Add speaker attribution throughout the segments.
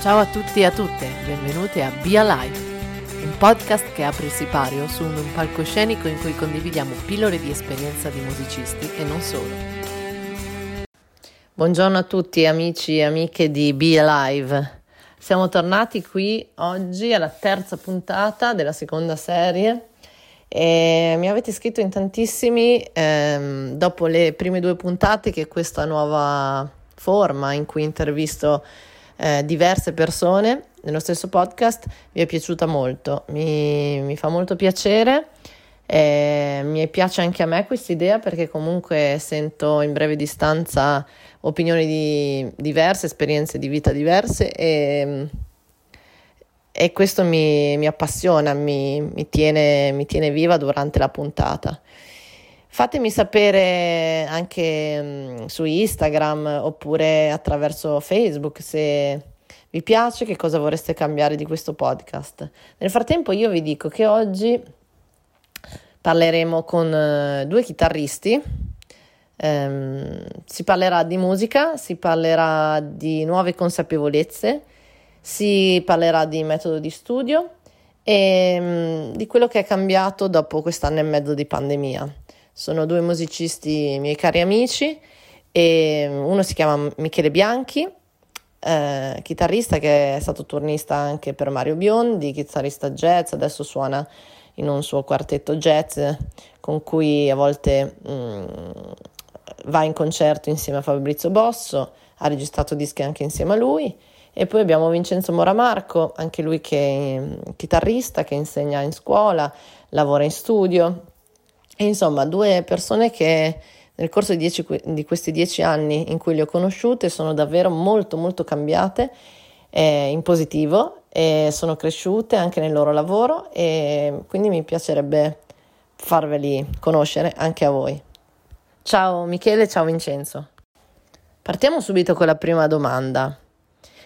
Speaker 1: Ciao a tutti e a tutte, benvenuti a Be Alive, un podcast che apre il sipario su un palcoscenico in cui condividiamo pillole di esperienza di musicisti e non solo. Buongiorno a tutti amici e amiche di Be Alive. Siamo tornati qui oggi alla terza puntata della seconda serie e mi avete scritto in tantissimi ehm, dopo le prime due puntate che questa nuova forma in cui intervisto eh, diverse persone nello stesso podcast vi è piaciuta molto, mi, mi fa molto piacere. Eh, mi piace anche a me questa idea perché comunque sento in breve distanza opinioni di, diverse, esperienze di vita diverse e, e questo mi, mi appassiona, mi, mi, tiene, mi tiene viva durante la puntata. Fatemi sapere anche um, su Instagram oppure attraverso Facebook se vi piace, che cosa vorreste cambiare di questo podcast. Nel frattempo io vi dico che oggi parleremo con uh, due chitarristi. Um, si parlerà di musica, si parlerà di nuove consapevolezze, si parlerà di metodo di studio e um, di quello che è cambiato dopo quest'anno e mezzo di pandemia. Sono due musicisti miei cari amici e uno si chiama Michele Bianchi, eh, chitarrista che è stato turnista anche per Mario Biondi, chitarrista jazz, adesso suona in un suo quartetto jazz con cui a volte mh, mm, va in concerto insieme a Fabrizio Bosso, ha registrato dischi anche insieme a lui. E poi abbiamo Vincenzo Moramarco, anche lui che è mm, chitarrista, che insegna in scuola, lavora in studio e insomma, due persone che nel corso di, dieci, di, questi dieci anni in cui le ho conosciute sono davvero molto molto cambiate eh, in positivo e sono cresciute anche nel loro lavoro e quindi mi piacerebbe farveli conoscere anche a voi. Ciao Michele, ciao Vincenzo. Partiamo subito con la prima domanda.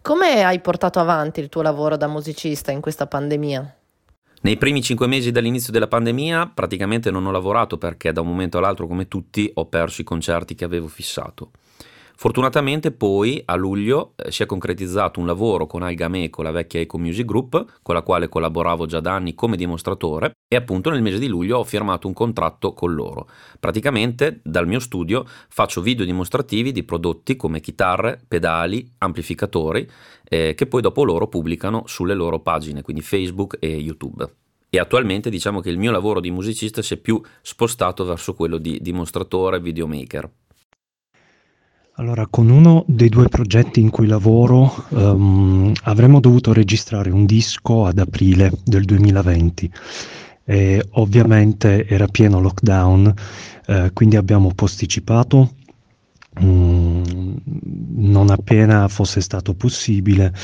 Speaker 1: Come hai portato avanti il tuo lavoro da musicista in questa pandemia?
Speaker 2: Nei primi cinque mesi dall'inizio della pandemia praticamente non ho lavorato perché da un momento all'altro come tutti ho perso i concerti che avevo fissato. Fortunatamente poi a luglio eh, si è concretizzato un lavoro con Algameco, la vecchia Eco Music Group, con la quale collaboravo già da anni come dimostratore e appunto nel mese di luglio ho firmato un contratto con loro. Praticamente dal mio studio faccio video dimostrativi di prodotti come chitarre, pedali, amplificatori eh, che poi dopo loro pubblicano sulle loro pagine, quindi Facebook e YouTube. E attualmente diciamo che il mio lavoro di musicista si è più spostato verso quello di dimostratore videomaker.
Speaker 3: Allora, con uno dei due progetti in cui lavoro um, avremmo dovuto registrare un disco ad aprile del 2020 e ovviamente era pieno lockdown, eh, quindi abbiamo posticipato. Um, non appena fosse stato possibile.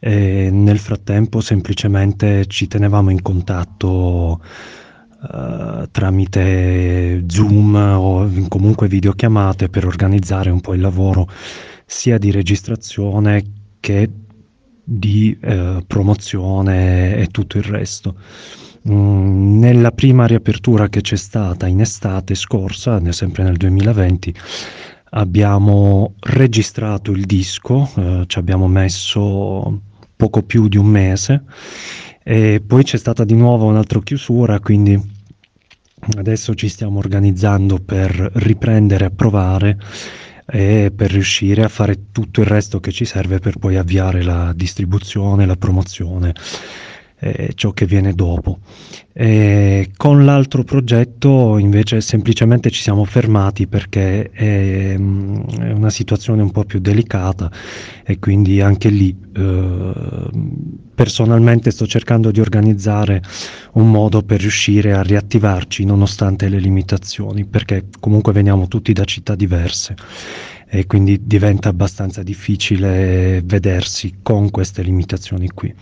Speaker 3: E nel frattempo semplicemente ci tenevamo in contatto Uh, tramite Zoom o comunque videochiamate per organizzare un po' il lavoro sia di registrazione che di uh, promozione e tutto il resto. Mm, nella prima riapertura che c'è stata in estate scorsa, sempre nel 2020, abbiamo registrato il disco, uh, ci abbiamo messo poco più di un mese e poi c'è stata di nuovo un'altra chiusura, quindi Adesso ci stiamo organizzando per riprendere a provare e per riuscire a fare tutto il resto che ci serve per poi avviare la distribuzione, la promozione eh, ciò che viene dopo. E con l'altro progetto invece semplicemente ci siamo fermati perché è, mm, è una situazione un po' più delicata e quindi anche lì eh, personalmente sto cercando di organizzare un modo per riuscire a riattivarci nonostante le limitazioni perché comunque veniamo tutti da città diverse e quindi diventa abbastanza difficile vedersi con queste limitazioni qui.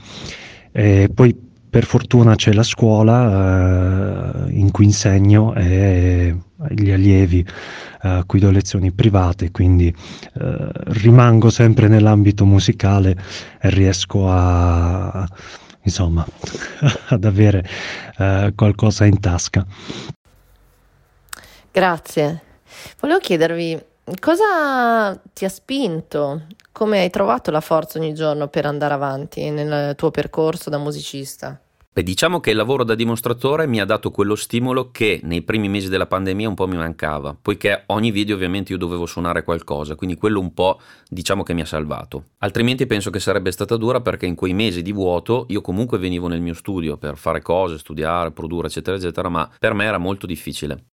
Speaker 3: E poi per fortuna c'è la scuola eh, in cui insegno e gli allievi eh, a cui do lezioni private, quindi eh, rimango sempre nell'ambito musicale e riesco a insomma ad avere eh, qualcosa in tasca.
Speaker 1: Grazie. Volevo chiedervi cosa ti ha spinto come hai trovato la forza ogni giorno per andare avanti nel tuo percorso da musicista?
Speaker 2: Beh, diciamo che il lavoro da dimostratore mi ha dato quello stimolo che nei primi mesi della pandemia un po' mi mancava, poiché ogni video ovviamente io dovevo suonare qualcosa, quindi quello un po' diciamo che mi ha salvato. Altrimenti penso che sarebbe stata dura perché in quei mesi di vuoto io comunque venivo nel mio studio per fare cose, studiare, produrre, eccetera, eccetera, ma per me era molto difficile.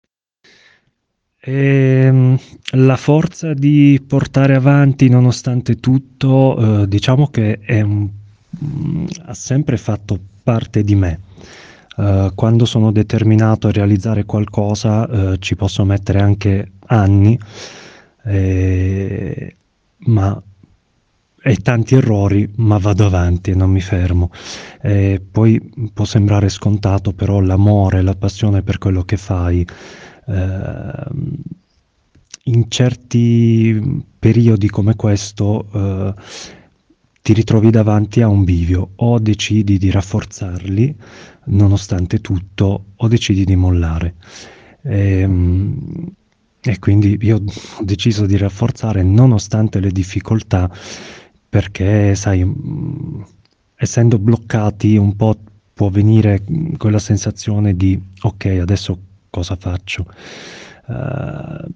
Speaker 3: E, ehm, la forza di portare avanti nonostante tutto, eh, diciamo che un, ha sempre fatto parte di me. Uh, quando sono determinato a realizzare qualcosa uh, ci posso mettere anche anni, eh, ma e tanti errori, ma vado avanti e non mi fermo. Eh, poi può sembrare scontato, però l'amore, la passione per quello che fai, eh, in certi periodi come questo eh, ti ritrovi davanti a un bivio, o decidi di rafforzarli nonostante tutto, o decidi di mollare. E, ehm, e quindi io ho deciso di rafforzare nonostante le difficoltà, perché sai, mm, essendo bloccati un po' può venire quella sensazione di ok, adesso cosa faccio? Uh,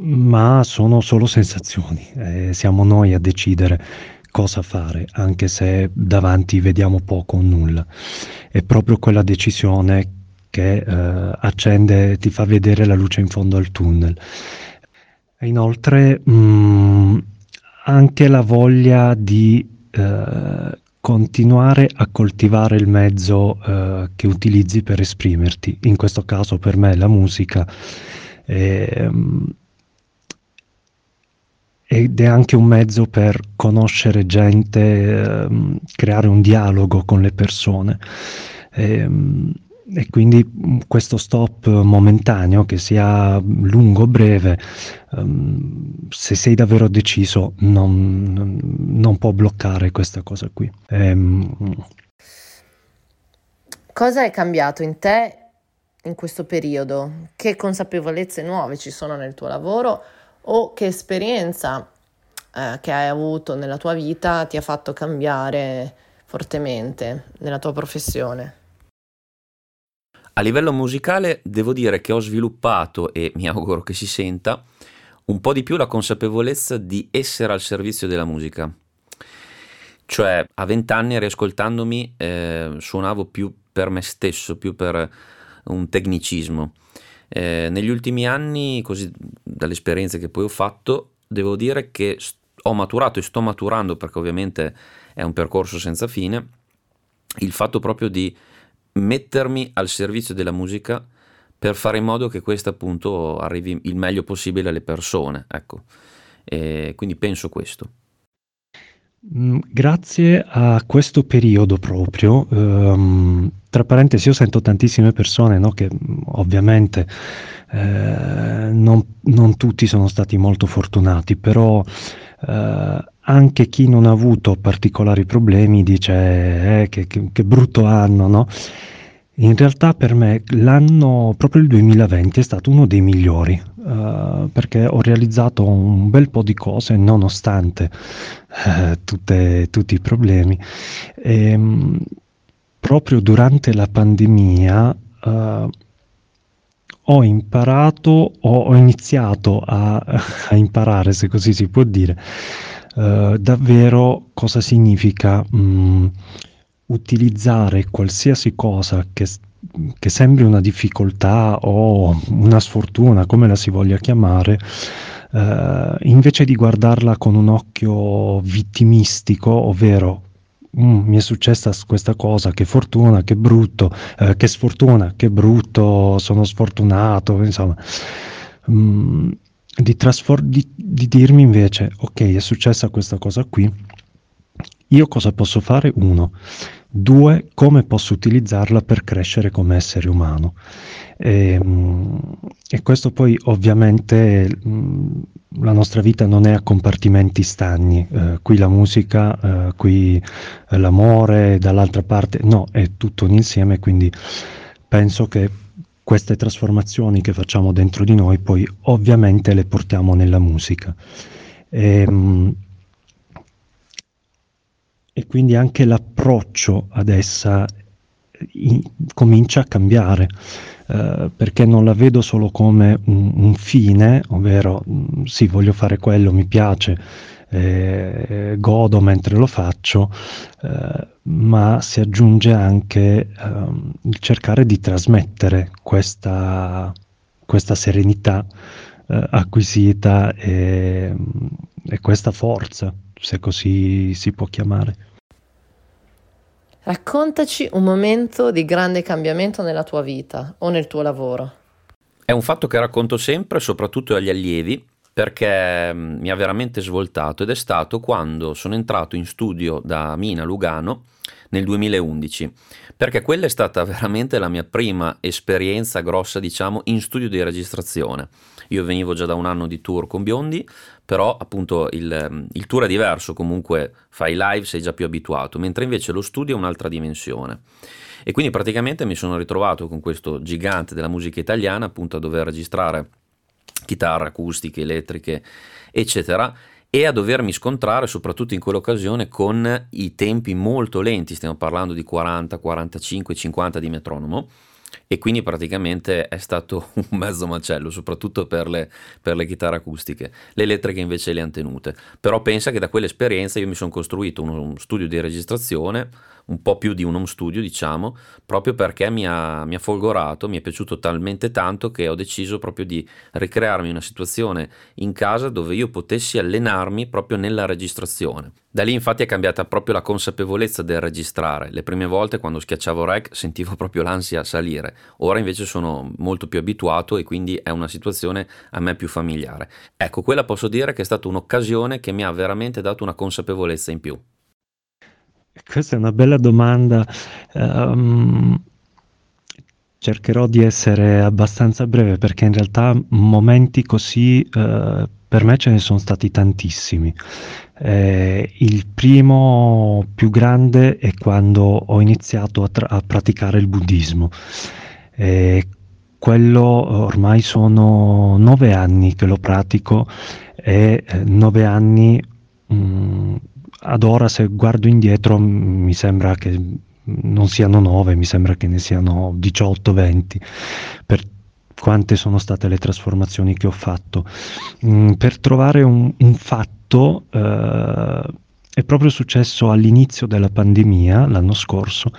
Speaker 3: ma sono solo sensazioni, eh, siamo noi a decidere cosa fare, anche se davanti vediamo poco o nulla. È proprio quella decisione che eh, accende, ti fa vedere la luce in fondo al tunnel. E inoltre mh, mm, anche la voglia di eh, continuare a coltivare il mezzo eh, che utilizzi per esprimerti, in questo caso per me la musica. Eh, ed è anche un mezzo per conoscere gente, ehm, creare un dialogo con le persone. E, ehm, e quindi questo stop momentaneo, che sia lungo o breve, um, se sei davvero deciso, non, non, può bloccare questa cosa qui. Um,
Speaker 1: cosa è cambiato in te in questo periodo? Che consapevolezze nuove ci sono nel tuo lavoro? O che esperienza eh, che hai avuto nella tua vita ti ha fatto cambiare fortemente nella tua professione?
Speaker 2: A livello musicale devo dire che ho sviluppato, e mi auguro che si senta, un po' di più la consapevolezza di essere al servizio della musica. Cioè, a vent'anni, riascoltandomi, eh, suonavo più per me stesso, più per un tecnicismo. Eh, negli ultimi anni, così dalle esperienze che poi ho fatto, devo dire che ho maturato e sto maturando perché ovviamente è un percorso senza fine, il fatto proprio di mettermi al servizio della musica per fare in modo che questa appunto arrivi il meglio possibile alle persone, ecco. E quindi penso questo.
Speaker 3: Mm, grazie a questo periodo proprio, um, tra parentesi io sento tantissime persone no, che mm, ovviamente eh, non, non, tutti sono stati molto fortunati, però eh, anche chi non ha avuto particolari problemi dice eh, che, che, che, brutto anno, no? In realtà per me l'anno, proprio il 2020, è stato uno dei migliori, uh, perché ho realizzato un bel po' di cose nonostante uh, tutte, tutti i problemi. E, um, proprio durante la pandemia uh, ho imparato, ho, ho iniziato a, a, imparare, se così si può dire, davvero cosa significa um, utilizzare qualsiasi cosa che, che, sembri una difficoltà o una sfortuna, come la si voglia chiamare, eh, invece di guardarla con un occhio vittimistico, ovvero mi è successa questa cosa, che fortuna, che brutto, eh, che sfortuna, che brutto, sono sfortunato, insomma, mm, di, trasfor- di, di, dirmi invece, ok, è successa questa cosa qui, io cosa posso fare? Uno, Due, come posso utilizzarla per crescere come essere umano. E, ehm, e questo poi ovviamente la nostra vita non è a compartimenti stagni, eh, qui la musica, eh, qui l'amore, dall'altra parte, no, è tutto un insieme, quindi penso che queste trasformazioni che facciamo dentro di noi poi ovviamente le portiamo nella musica. E, quindi anche l'approccio ad essa in, comincia a cambiare. Uh, perché non la vedo solo come un, un fine, ovvero mh, sì, voglio fare quello, mi piace, eh, godo mentre lo faccio, eh, ma si aggiunge anche ehm, il cercare di trasmettere questa, questa serenità eh, acquisita e, e questa forza, se così si può chiamare.
Speaker 1: Raccontaci un momento di grande cambiamento nella tua vita o nel tuo lavoro.
Speaker 2: È un fatto che racconto sempre, soprattutto agli allievi, perché mm, mi ha veramente svoltato ed è stato quando sono entrato in studio da Mina Lugano nel 2011, perché quella è stata veramente la mia prima esperienza grossa, diciamo, in studio di registrazione. Io venivo già da un anno di tour con Biondi, però appunto il, il tour è diverso, comunque fai live, sei già più abituato, mentre invece lo studio è un'altra dimensione. E quindi praticamente mi sono ritrovato con questo gigante della musica italiana, appunto a dover registrare chitarre acustiche, elettriche, eccetera, e a dovermi scontrare soprattutto in quell'occasione con i tempi molto lenti, stiamo parlando di 40, 45, 50 di metronomo, e quindi praticamente è stato un mezzo macello, soprattutto per le, per le, chitarre acustiche. Le elettriche invece le hanno tenute. Però pensa che da quell'esperienza io mi sono costruito uno studio di registrazione un po' più di un home studio, diciamo, proprio perché mi ha, mi ha, folgorato, mi è piaciuto talmente tanto che ho deciso proprio di ricrearmi una situazione in casa dove io potessi allenarmi proprio nella registrazione. Da lì infatti è cambiata proprio la consapevolezza del registrare. Le prime volte quando schiacciavo rec sentivo proprio l'ansia salire, ora invece sono molto più abituato e quindi è una situazione a me più familiare. Ecco, quella posso dire che è stata un'occasione che mi ha veramente dato una consapevolezza in più.
Speaker 3: Questa è una bella domanda. Um, cercherò di essere abbastanza breve perché in realtà momenti così uh, per me ce ne sono stati tantissimi. Eh, il primo più grande è quando ho iniziato a, tra- a praticare il buddismo. Eh, quello ormai sono nove anni che lo pratico e eh, nove anni mh, mm, ad ora se guardo indietro mi sembra che non siano 9, mi sembra che ne siano 18-20 per quante sono state le trasformazioni che ho fatto. Mm, per trovare un, un fatto eh, è proprio successo all'inizio della pandemia, l'anno scorso.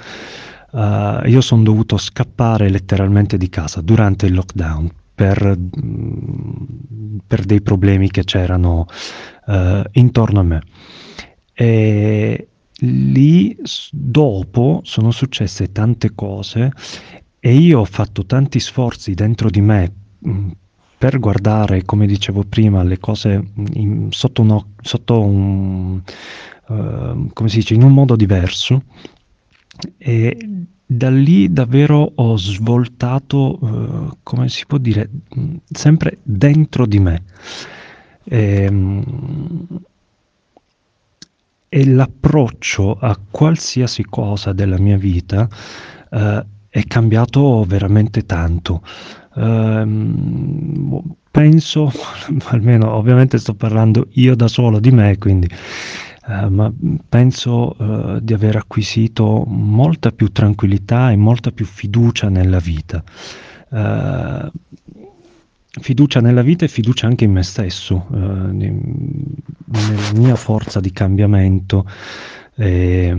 Speaker 3: Uh, io sono dovuto scappare letteralmente di casa durante il lockdown per, mm, per dei problemi che c'erano uh, intorno a me. E lì dopo sono successe tante cose e io ho fatto tanti sforzi dentro di me mh, per guardare, come dicevo prima, le cose in, sotto, uno, sotto un, uh, dice, in un modo diverso. E da lì davvero ho svoltato, uh, come si può dire, sempre dentro di me. E, ehm, e l'approccio a qualsiasi cosa della mia vita eh, è cambiato veramente tanto. Eh, penso, almeno ovviamente sto parlando io da solo di me, quindi, eh, ma penso eh, di aver acquisito molta più tranquillità e molta più fiducia nella vita. Uh, fiducia nella vita e fiducia anche in me stesso, eh, nella mia forza di cambiamento. Eh,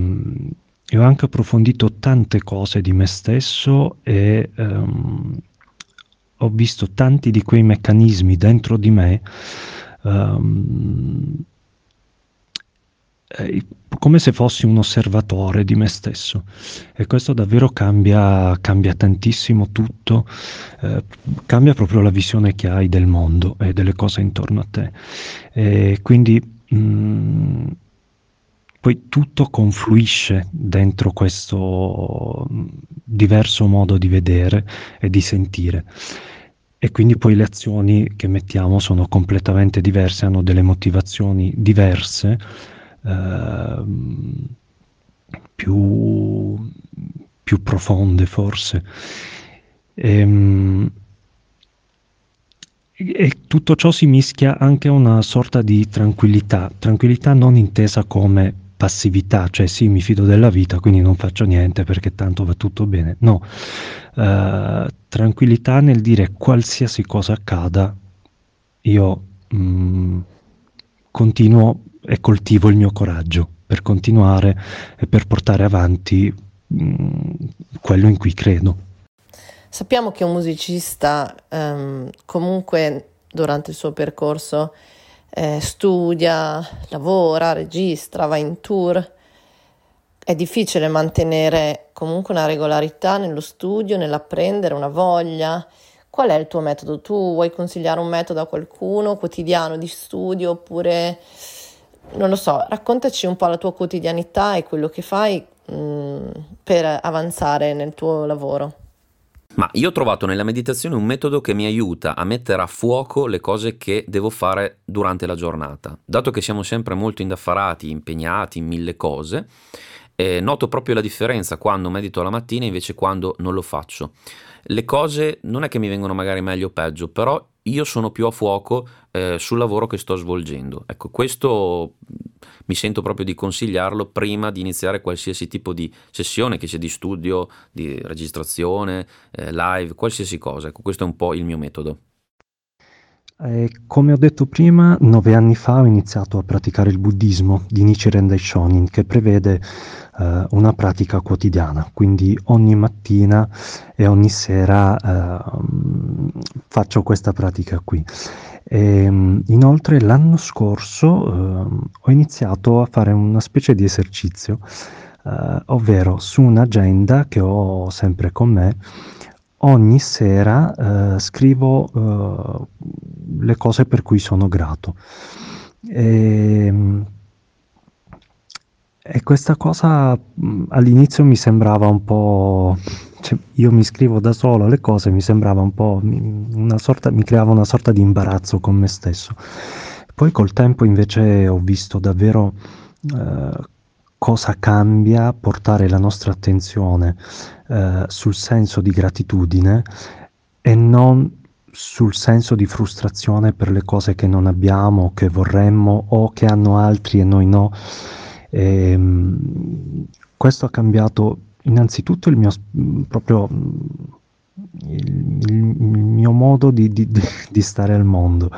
Speaker 3: e ho anche approfondito tante cose di me stesso e ehm, ho visto tanti di quei meccanismi dentro di me ehm, eh, come se fossi un osservatore di me stesso e questo davvero cambia, cambia tantissimo tutto, eh, cambia proprio la visione che hai del mondo e delle cose intorno a te. E quindi mh, mm, poi tutto confluisce dentro questo mm, diverso modo di vedere e di sentire. E quindi poi le azioni che mettiamo sono completamente diverse, hanno delle motivazioni diverse Ehm, più, più, profonde forse. E, ehm, e tutto ciò si mischia anche a una sorta di tranquillità, tranquillità non intesa come passività, cioè sì, mi fido della vita, quindi non faccio niente perché tanto va tutto bene. No, uh, tranquillità nel dire qualsiasi cosa accada, io mh, mm, continuo e coltivo il mio coraggio per continuare e per portare avanti mh, mm, quello in cui credo.
Speaker 1: Sappiamo che un musicista um, comunque durante il suo percorso eh, studia, lavora, registra, va in tour. È difficile mantenere comunque una regolarità nello studio, nell'apprendere, una voglia. Qual è il tuo metodo? Tu vuoi consigliare un metodo a qualcuno quotidiano di studio oppure non lo so, raccontaci un po' la tua quotidianità e quello che fai mh, mm, per avanzare nel tuo lavoro.
Speaker 2: Ma io ho trovato nella meditazione un metodo che mi aiuta a mettere a fuoco le cose che devo fare durante la giornata. Dato che siamo sempre molto indaffarati, impegnati in mille cose, eh, noto proprio la differenza quando medito la mattina invece quando non lo faccio. Le cose non è che mi vengono magari meglio o peggio, però io sono più a fuoco eh, sul lavoro che sto svolgendo. Ecco, questo mi sento proprio di consigliarlo prima di iniziare qualsiasi tipo di sessione, che sia di studio, di registrazione, eh, live, qualsiasi cosa. Ecco, questo è un po' il mio metodo.
Speaker 3: Eh, come ho detto prima, nove anni fa ho iniziato a praticare il buddismo di Nichiren Daishonin, che prevede eh, una pratica quotidiana, quindi ogni mattina e ogni sera eh, faccio questa pratica qui. E, ehm, inoltre l'anno scorso eh, ho iniziato a fare una specie di esercizio, eh, ovvero su un'agenda che ho sempre con me, ogni sera eh, scrivo eh, le cose per cui sono grato. E, ehm, e questa cosa mh, all'inizio mi sembrava un po'... Cioè, io mi scrivo da solo le cose, mi sembrava un po' una sorta, mi creava una sorta di imbarazzo con me stesso. Poi col tempo invece ho visto davvero eh, cosa cambia portare la nostra attenzione eh, sul senso di gratitudine e non sul senso di frustrazione per le cose che non abbiamo, che vorremmo o che hanno altri e noi no. E, ehm, questo ha cambiato innanzitutto il mio, proprio, il, il mio modo di, di, di, stare al mondo,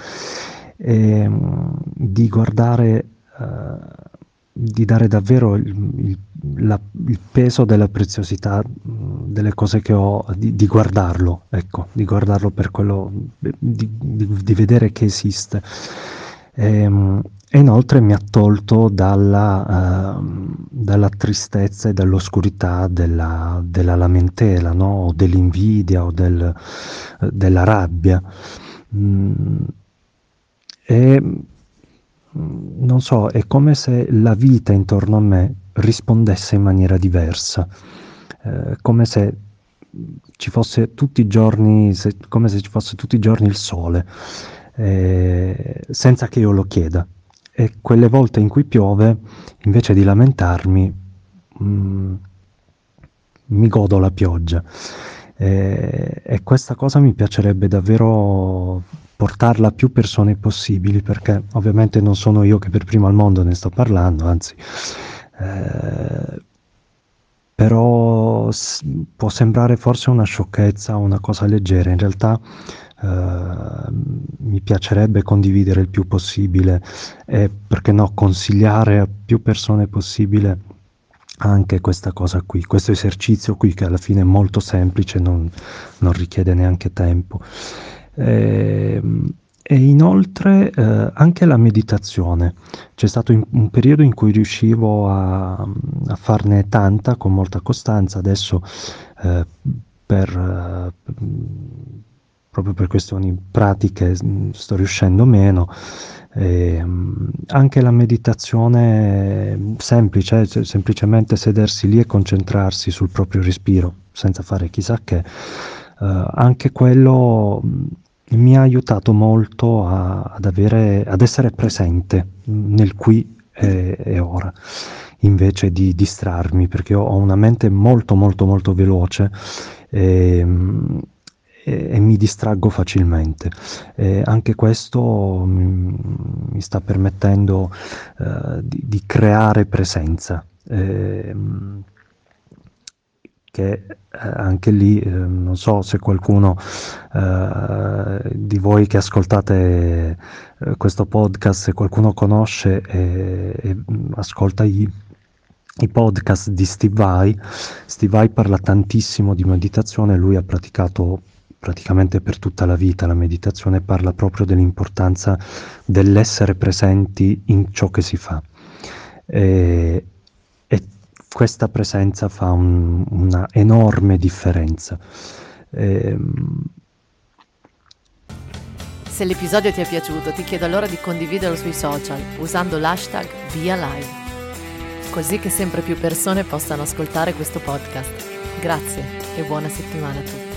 Speaker 3: e, ehm, di guardare, uh, di dare davvero il, il, la, il, peso della preziosità delle cose che ho, di, di, guardarlo, ecco, di guardarlo per quello, di, di vedere che esiste. E, ehm, e inoltre mi ha tolto dalla, uh, dalla tristezza e dall'oscurità della, della lamentela, no? o dell'invidia o del, uh, della rabbia. Mm, e non so, è come se la vita intorno a me rispondesse in maniera diversa, eh, come se ci fosse tutti i giorni, se, come se ci fosse tutti i giorni il sole, eh, senza che io lo chieda e quelle volte in cui piove, invece di lamentarmi, mh, mm, mi godo la pioggia. E, e, questa cosa mi piacerebbe davvero portarla a più persone possibili, perché ovviamente non sono io che per primo al mondo ne sto parlando, anzi, eh, però s- può sembrare forse una sciocchezza, una cosa leggera, in realtà Ehm, mi piacerebbe condividere il più possibile e perché no consigliare a più persone possibile anche questa cosa qui, questo esercizio qui che alla fine è molto semplice, non, non richiede neanche tempo. E, ehm, e inoltre eh, anche la meditazione. C'è stato in, un periodo in cui riuscivo a, a, farne tanta con molta costanza, adesso eh, per, eh, proprio per questioni pratiche mm, sto riuscendo meno. E, mm, anche la meditazione semplice, cioè semplicemente sedersi lì e concentrarsi sul proprio respiro senza fare chissà che, uh, anche quello mm, mi ha aiutato molto a, ad, avere, ad, essere presente nel qui e, e, ora invece di distrarmi perché ho una mente molto molto molto veloce e, e, e mi distraggo facilmente. Anche questo mi, mi sta permettendo uh, di, di, creare presenza. E, che eh, anche lì eh, non so se qualcuno eh, di voi che ascoltate eh, questo podcast, se qualcuno conosce e, e ascolta i, i, podcast di Steve Vai, Steve Vai parla tantissimo di meditazione, lui ha praticato praticamente per tutta la vita la meditazione, parla proprio dell'importanza dell'essere presenti in ciò che si fa. Questa presenza fa un, una enorme differenza. Ehm...
Speaker 4: Se l'episodio ti è piaciuto, ti chiedo allora di condividerlo sui social usando l'hashtag ViaLive, così che sempre più persone possano ascoltare questo podcast. Grazie e buona settimana a tutti.